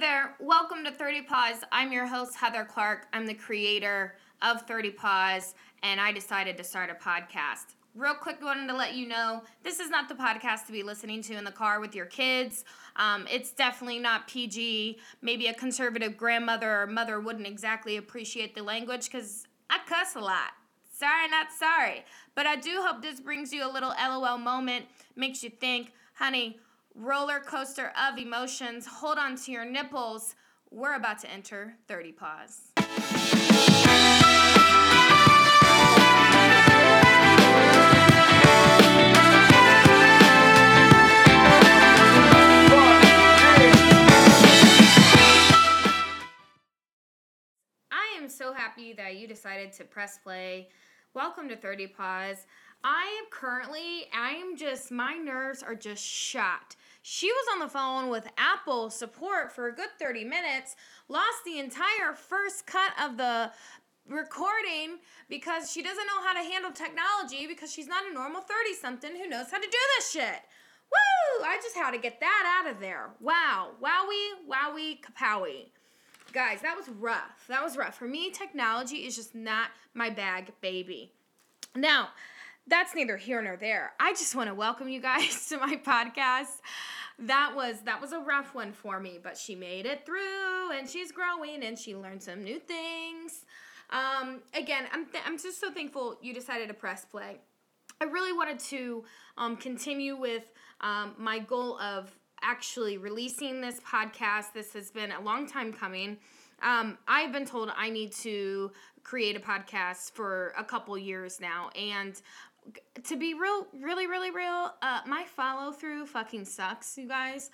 there, welcome to 30 Paws. I'm your host, Heather Clark. I'm the creator of 30 Paws, and I decided to start a podcast. Real quick, wanted to let you know this is not the podcast to be listening to in the car with your kids. Um, it's definitely not PG. Maybe a conservative grandmother or mother wouldn't exactly appreciate the language because I cuss a lot. Sorry, not sorry. But I do hope this brings you a little LOL moment, makes you think, honey, roller coaster of emotions. Hold on to your nipples. We're about to enter 30 Pause. I am so happy that you decided to press play. Welcome to 30 Paws. I am currently, I am just, my nerves are just shot. She was on the phone with Apple support for a good 30 minutes, lost the entire first cut of the recording because she doesn't know how to handle technology because she's not a normal 30 something who knows how to do this shit. Woo! I just had to get that out of there. Wow. Wowie, wowie, kapowie. Guys, that was rough. That was rough. For me, technology is just not my bag, baby. Now, that's neither here nor there. I just want to welcome you guys to my podcast. That was that was a rough one for me, but she made it through and she's growing and she learned some new things. Um, again, I'm th- I'm just so thankful you decided to press play. I really wanted to um, continue with um, my goal of actually releasing this podcast. This has been a long time coming. Um, I've been told I need to create a podcast for a couple years now, and to be real, really, really real, uh, my follow through fucking sucks, you guys.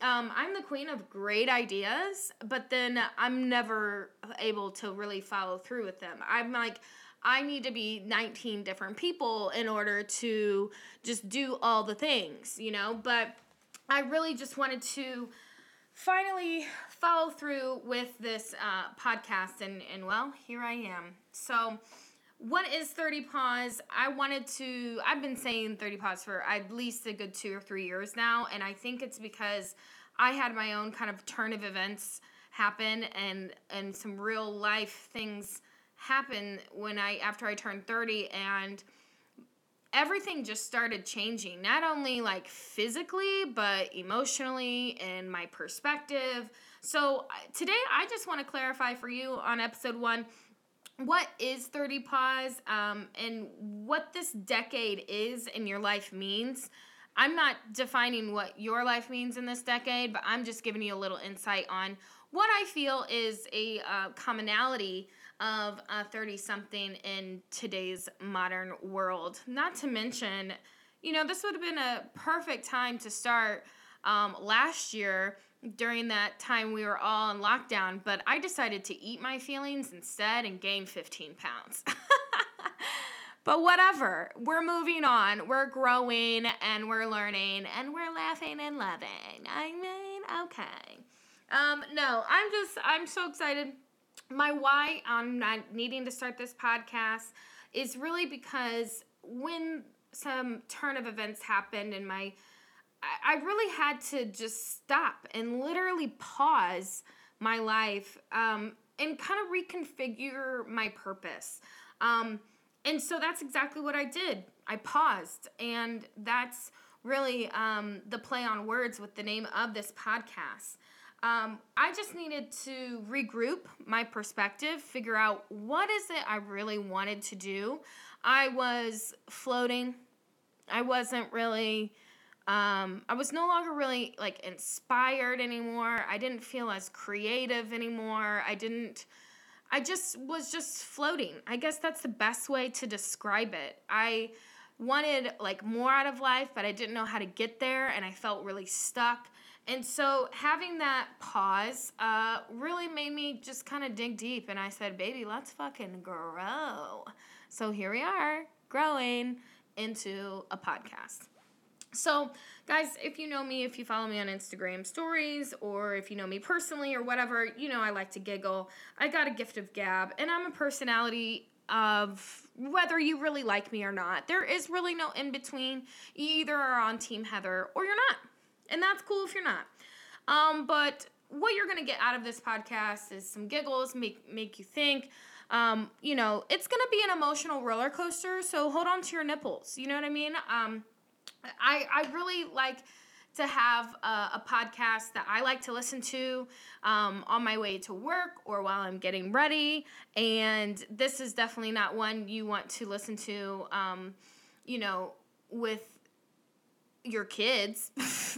Um, I'm the queen of great ideas, but then I'm never able to really follow through with them. I'm like, I need to be 19 different people in order to just do all the things, you know? But I really just wanted to finally follow through with this uh, podcast, and, and well, here I am. So, what is 30 Paws? I wanted to, I've been saying 30 Paws for at least a good two or three years now, and I think it's because I had my own kind of turn of events happen and and some real life things happen when I after I turned 30 and everything just started changing not only like physically but emotionally and my perspective. So today i just want to clarify for you on episode one what is 30 pause um, and what this decade is in your life means i'm not defining what your life means in this decade but i'm just giving you a little insight on what i feel is a uh, commonality of a 30 something in today's modern world. Not to mention, you know, this would have been a perfect time to start um, last year during that time we were all in lockdown, but I decided to eat my feelings instead and gain 15 pounds. but whatever, we're moving on, we're growing and we're learning and we're laughing and loving. I mean, okay. Um, no, I'm just, I'm so excited my why on not needing to start this podcast is really because when some turn of events happened and my I, really had to just stop and literally pause my life um, and kind of reconfigure my purpose. Um, and so that's exactly what I did. I paused, and that's really um, the play on words with the name of this podcast. Um, I just needed to regroup my perspective, figure out what is it I really wanted to do. I was floating. I wasn't really um, I was no longer really like inspired anymore. I didn't feel as creative anymore. I didn't I just was just floating. I guess that's the best way to describe it. I wanted like more out of life, but I didn't know how to get there and I felt really stuck. And so having that pause uh, really made me just kind of dig deep. And I said, baby, let's fucking grow. So here we are, growing into a podcast. So, guys, if you know me, if you follow me on Instagram stories, or if you know me personally or whatever, you know I like to giggle. I got a gift of gab, and I'm a personality of whether you really like me or not. There is really no in between. You either are on Team Heather or you're not and that's cool if you're not. Um, but what you're gonna get out of this podcast is some giggles, make make you think. Um, you know, it's gonna be an emotional roller coaster, so hold on to your nipples. You know what I mean? Um, I I really like to have a, a, podcast that I like to listen to um, on my way to work or while I'm getting ready. And this is definitely not one you want to listen to, um, you know, with your kids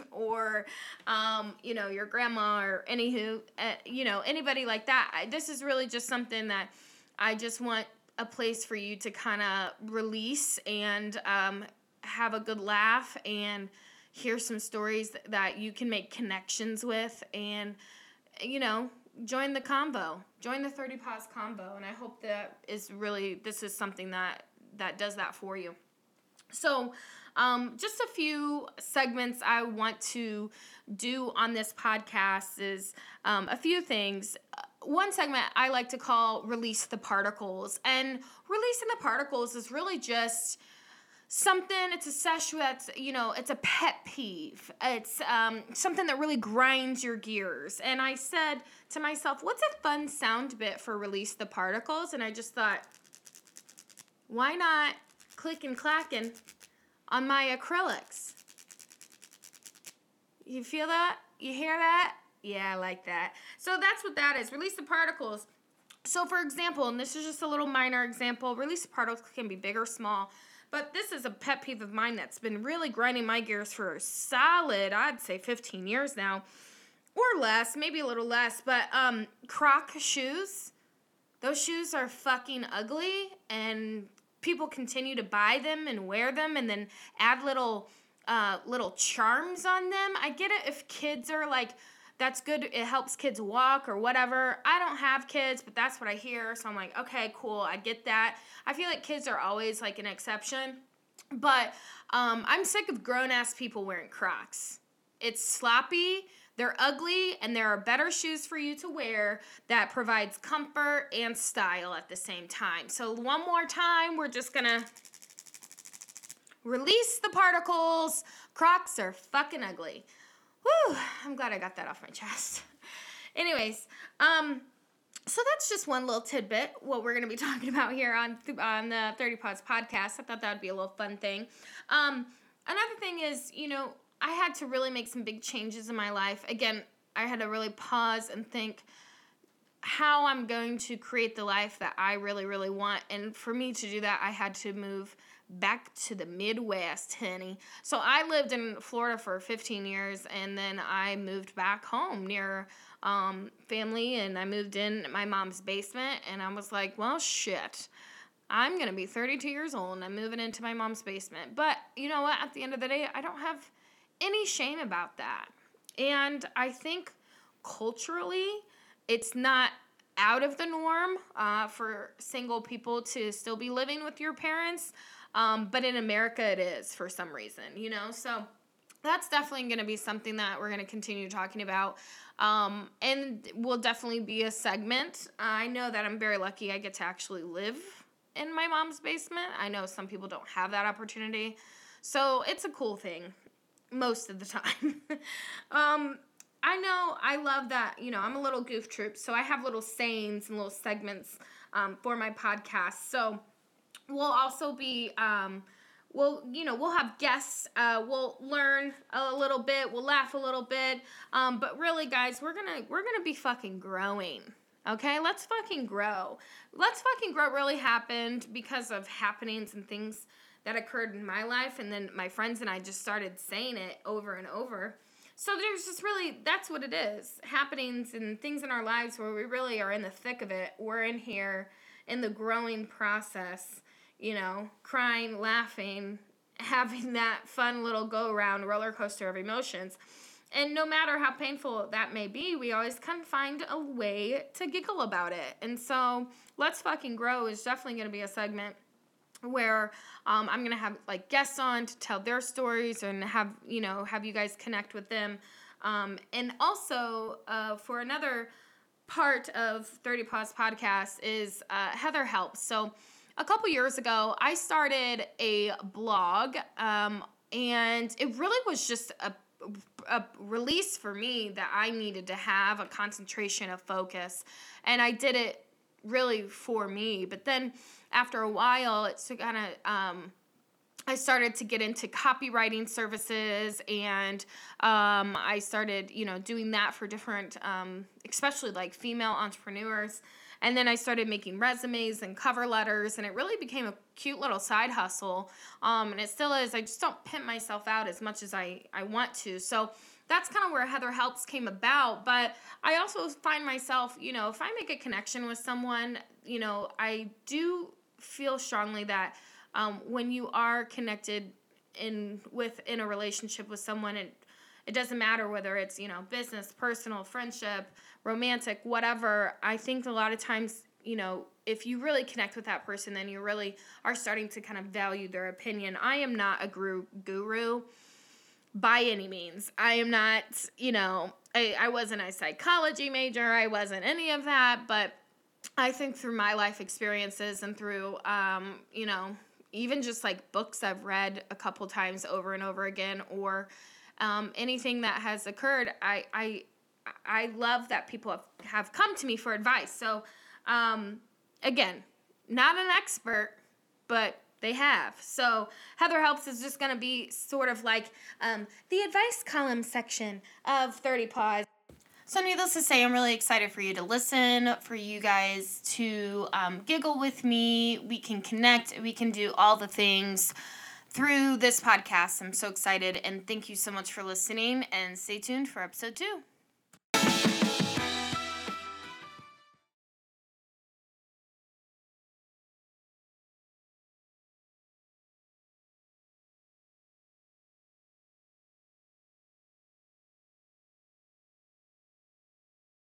or um, you know your grandma or anywho uh, you know anybody like that I, this is really just something that i just want a place for you to kind of release and um, have a good laugh and hear some stories that you can make connections with and you know join the combo join the 30 paws combo and i hope that is really this is something that that does that for you so um, just a few segments I want to do on this podcast is um, a few things. One segment I like to call Release the Particles. And releasing the particles is really just something it's a sesh that's you know it's a pet peeve it's um, something that really grinds your gears and i said to myself what's a fun sound bit for release the particles and i just thought why not click and clacking on my acrylics. You feel that? You hear that? Yeah, I like that. So that's what that is. Release the particles. So, for example, and this is just a little minor example, release the particles can be big or small. But this is a pet peeve of mine that's been really grinding my gears for a solid, I'd say 15 years now, or less, maybe a little less. But um, Croc shoes, those shoes are fucking ugly and people continue to buy them and wear them and then add little uh, little charms on them. I get it if kids are like, that's good, it helps kids walk or whatever. I don't have kids, but that's what I hear. So I'm like, okay, cool, I get that. I feel like kids are always like an exception. But um, I'm sick of grown ass people wearing Crocs. It's sloppy they're ugly and there are better shoes for you to wear that provides comfort and style at the same time. So one more time, we're just gonna release the particles. Crocs are fucking ugly. Whew, I'm glad I got that off my chest. Anyways, um, so that's just one little tidbit what we're going to be talking about here on on the 30 Paws podcast. I thought that would be a little fun thing. Um, another thing is, you know, I had to really make some big changes in my life. Again, I had to really pause and think how I'm going to create the life that I really, really want. And for me to do that, I had to move back to the Midwest, honey. So I lived in Florida for 15 years and then I moved back home near um, family and I moved in my mom's basement and I was like, well, shit. I'm going to be 32 years old and I'm moving into my mom's basement. But you know what? At the end of the day, I don't have any shame about that. And I think culturally, it's not out of the norm uh, for single people to still be living with your parents. Um, but in America, it is for some reason, you know? So that's definitely going to be something that we're going to continue talking about. Um, and will definitely be a segment. I know that I'm very lucky I get to actually live in my mom's basement. I know some people don't have that opportunity. So it's a cool thing most of the time. um, I know I love that, you know, I'm a little goof troop, so I have little sayings and little segments um, for my podcast. So we'll also be, um, we'll, you know, we'll have guests, uh, we'll learn a little bit, we'll laugh a little bit. Um, but really, guys, we're gonna, we're gonna be fucking growing. Okay, let's fucking grow. Let's fucking grow really happened because of happenings and things that occurred in my life and then my friends and I just started saying it over and over. So there's just really that's what it is. Happenings and things in our lives where we really are in the thick of it. We're in here in the growing process, you know, crying, laughing, having that fun little go around roller coaster of emotions. And no matter how painful that may be, we always of find a way to giggle about it. And so, Let's Fucking Grow is definitely going to be a segment where um, I'm gonna have like guests on to tell their stories and have you know have you guys connect with them, um, and also uh, for another part of 30 Paws podcast is uh, Heather helps. So a couple years ago, I started a blog, um, and it really was just a a release for me that I needed to have a concentration of focus. And I did it really for me. But then after a while, it's kind of, um, I started to get into copywriting services and um, I started, you know, doing that for different, um, especially like female entrepreneurs. And then I started making resumes and cover letters, and it really became a cute little side hustle. Um, and it still is. I just don't pimp myself out as much as I, I want to. So that's kind of where Heather Helps came about. But I also find myself, you know, if I make a connection with someone, you know, I do feel strongly that um, when you are connected in with in a relationship with someone, and it doesn't matter whether it's you know business, personal, friendship romantic, whatever, I think a lot of times, you know, if you really connect with that person, then you really are starting to kind of value their opinion. I am not a guru, guru by any means. I am not, you know, I, I wasn't a psychology major, I wasn't any of that, but I think through my life experiences and through, um, you know, even just like books I've read a couple times over and over again or um, anything that has occurred, I, I I love that people have, have come to me for advice. So, um, again, not an expert, but they have. So, Heather Helps is just going to be sort of like um, the advice column section of 30 Paws. So, needless to say, I'm really excited for you to listen, for you guys to um, giggle with me. We can connect, we can do all the things through this podcast. I'm so excited, and thank you so much for listening, and stay tuned for episode two.